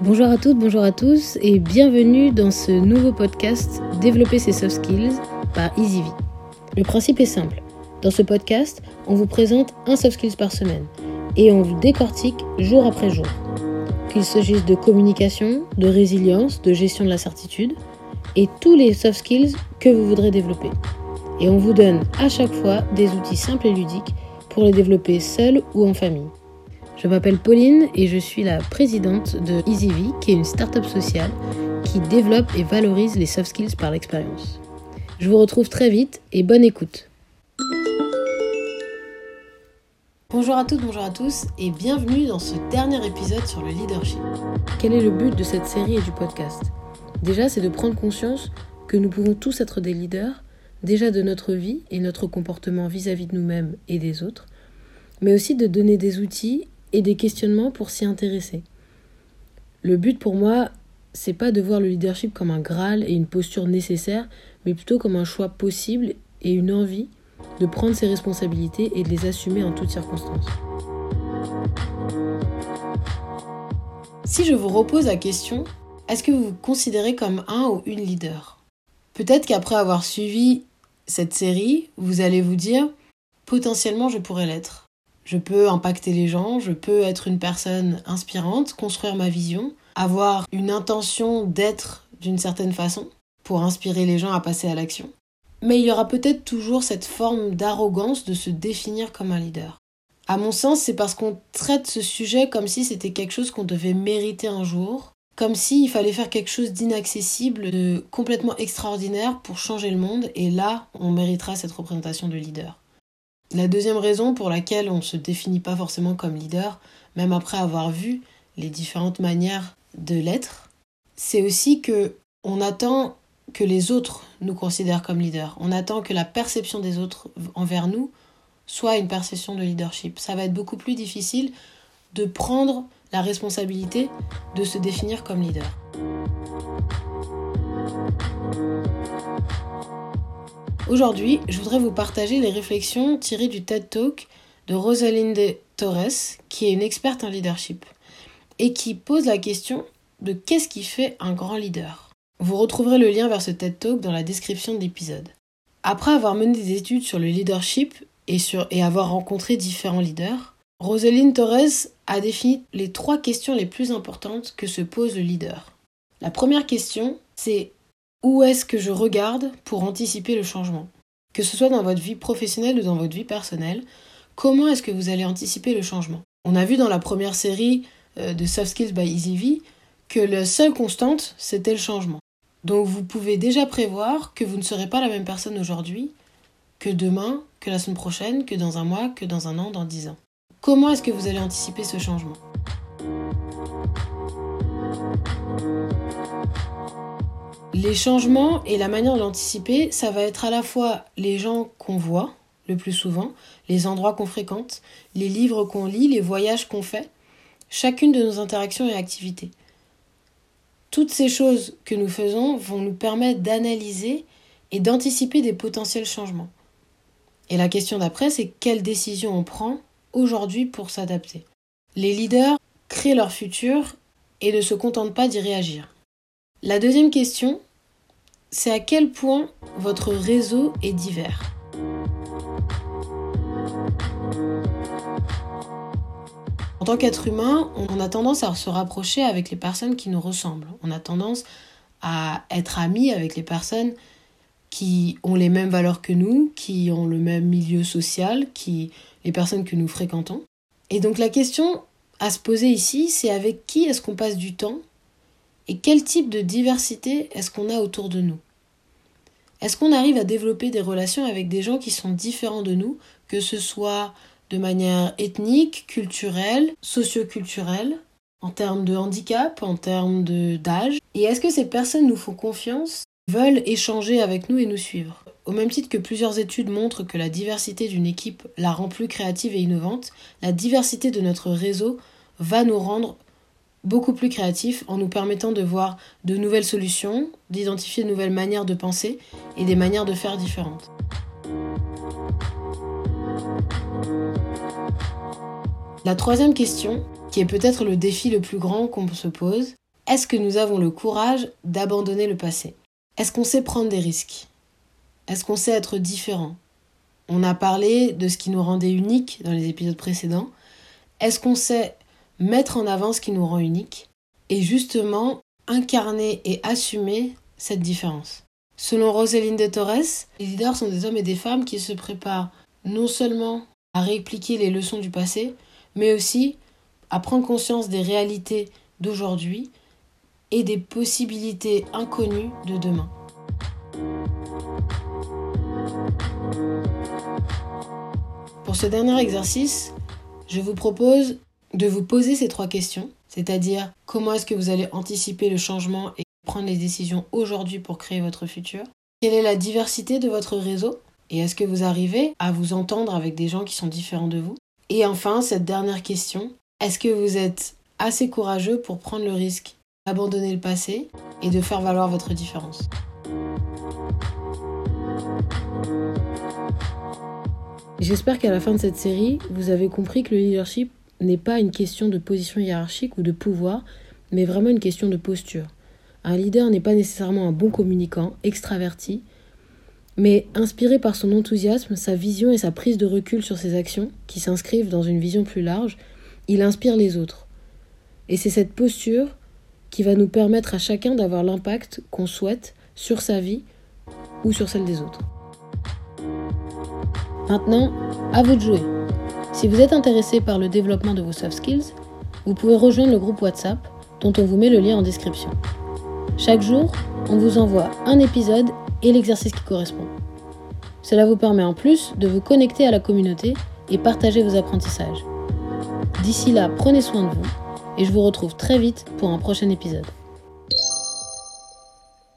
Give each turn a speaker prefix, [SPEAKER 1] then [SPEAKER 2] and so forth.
[SPEAKER 1] Bonjour à toutes, bonjour à tous et bienvenue dans ce nouveau podcast Développer ses soft skills par EasyV. Le principe est simple. Dans ce podcast, on vous présente un soft skills par semaine et on vous décortique jour après jour. Qu'il s'agisse de communication, de résilience, de gestion de la certitude et tous les soft skills que vous voudrez développer. Et on vous donne à chaque fois des outils simples et ludiques pour les développer seul ou en famille. Je m'appelle Pauline et je suis la présidente de EasyV, qui est une start-up sociale qui développe et valorise les soft skills par l'expérience. Je vous retrouve très vite et bonne écoute. Bonjour à toutes, bonjour à tous et bienvenue dans ce dernier épisode sur le leadership. Quel est le but de cette série et du podcast? Déjà, c'est de prendre conscience que nous pouvons tous être des leaders, déjà de notre vie et notre comportement vis-à-vis de nous-mêmes et des autres, mais aussi de donner des outils et des questionnements pour s'y intéresser. Le but pour moi, c'est pas de voir le leadership comme un graal et une posture nécessaire, mais plutôt comme un choix possible et une envie de prendre ses responsabilités et de les assumer en toutes circonstances. Si je vous repose la question, est-ce que vous vous considérez comme un ou une leader? Peut-être qu'après avoir suivi cette série, vous allez vous dire potentiellement je pourrais l'être. Je peux impacter les gens, je peux être une personne inspirante, construire ma vision, avoir une intention d'être d'une certaine façon pour inspirer les gens à passer à l'action. Mais il y aura peut-être toujours cette forme d'arrogance de se définir comme un leader. À mon sens, c'est parce qu'on traite ce sujet comme si c'était quelque chose qu'on devait mériter un jour, comme s'il fallait faire quelque chose d'inaccessible, de complètement extraordinaire pour changer le monde, et là, on méritera cette représentation de leader. La deuxième raison pour laquelle on ne se définit pas forcément comme leader, même après avoir vu les différentes manières de l'être, c'est aussi que on attend que les autres nous considèrent comme leader. On attend que la perception des autres envers nous soit une perception de leadership. Ça va être beaucoup plus difficile de prendre la responsabilité de se définir comme leader. Aujourd'hui, je voudrais vous partager les réflexions tirées du TED Talk de Rosalinde Torres, qui est une experte en leadership, et qui pose la question de qu'est-ce qui fait un grand leader. Vous retrouverez le lien vers ce TED Talk dans la description de l'épisode. Après avoir mené des études sur le leadership et, sur, et avoir rencontré différents leaders, Rosaline Torres a défini les trois questions les plus importantes que se pose le leader. La première question, c'est où est-ce que je regarde pour anticiper le changement? Que ce soit dans votre vie professionnelle ou dans votre vie personnelle, comment est-ce que vous allez anticiper le changement? On a vu dans la première série euh, de Soft Skills by EasyV que la seule constante, c'était le changement. Donc vous pouvez déjà prévoir que vous ne serez pas la même personne aujourd'hui que demain, que la semaine prochaine, que dans un mois, que dans un an, dans dix ans. Comment est-ce que vous allez anticiper ce changement? Les changements et la manière de l'anticiper, ça va être à la fois les gens qu'on voit le plus souvent, les endroits qu'on fréquente, les livres qu'on lit, les voyages qu'on fait, chacune de nos interactions et activités. Toutes ces choses que nous faisons vont nous permettre d'analyser et d'anticiper des potentiels changements. Et la question d'après, c'est quelles décisions on prend aujourd'hui pour s'adapter. Les leaders créent leur futur et ne se contentent pas d'y réagir. La deuxième question, c'est à quel point votre réseau est divers. En tant qu'être humain, on a tendance à se rapprocher avec les personnes qui nous ressemblent. On a tendance à être amis avec les personnes qui ont les mêmes valeurs que nous, qui ont le même milieu social, qui les personnes que nous fréquentons. Et donc la question à se poser ici, c'est avec qui est-ce qu'on passe du temps et quel type de diversité est-ce qu'on a autour de nous? Est-ce qu'on arrive à développer des relations avec des gens qui sont différents de nous, que ce soit de manière ethnique, culturelle, socioculturelle, en termes de handicap, en termes d'âge? Et est-ce que ces personnes nous font confiance, veulent échanger avec nous et nous suivre? Au même titre que plusieurs études montrent que la diversité d'une équipe la rend plus créative et innovante, la diversité de notre réseau va nous rendre beaucoup plus créatif en nous permettant de voir de nouvelles solutions, d'identifier de nouvelles manières de penser et des manières de faire différentes. La troisième question, qui est peut-être le défi le plus grand qu'on se pose, est-ce que nous avons le courage d'abandonner le passé? Est-ce qu'on sait prendre des risques? Est-ce qu'on sait être différent? On a parlé de ce qui nous rendait unique dans les épisodes précédents. Est-ce qu'on sait mettre en avant ce qui nous rend unique et justement incarner et assumer cette différence Selon Roseline de Torres, les leaders sont des hommes et des femmes qui se préparent non seulement à répliquer les leçons du passé, mais aussi à prendre conscience des réalités d'aujourd'hui et des possibilités inconnues de demain. Pour ce dernier exercice, je vous propose de vous poser ces trois questions, c'est-à-dire comment est-ce que vous allez anticiper le changement et prendre les décisions aujourd'hui pour créer votre futur Quelle est la diversité de votre réseau Et est-ce que vous arrivez à vous entendre avec des gens qui sont différents de vous. Et enfin, cette dernière question, est-ce que vous êtes assez courageux pour prendre le risque d'abandonner le passé et de faire valoir votre différence? J'espère qu'à la fin de cette série, vous avez compris que le leadership n'est pas une question de position hiérarchique ou de pouvoir, mais vraiment une question de posture. Un leader n'est pas nécessairement un bon communicant, extraverti, mais inspiré par son enthousiasme, sa vision et sa prise de recul sur ses actions, qui s'inscrivent dans une vision plus large, il inspire les autres. Et c'est cette posture qui va nous permettre à chacun d'avoir l'impact qu'on souhaite sur sa vie ou sur celle des autres. Maintenant, à vous de jouer. Si vous êtes intéressé par le développement de vos soft skills, vous pouvez rejoindre le groupe WhatsApp dont on vous met le lien en description. Chaque jour, on vous envoie un épisode et l'exercice qui correspond. Cela vous permet en plus de vous connecter à la communauté et partager vos apprentissages. D'ici là, prenez soin de vous et je vous retrouve très vite pour un prochain épisode.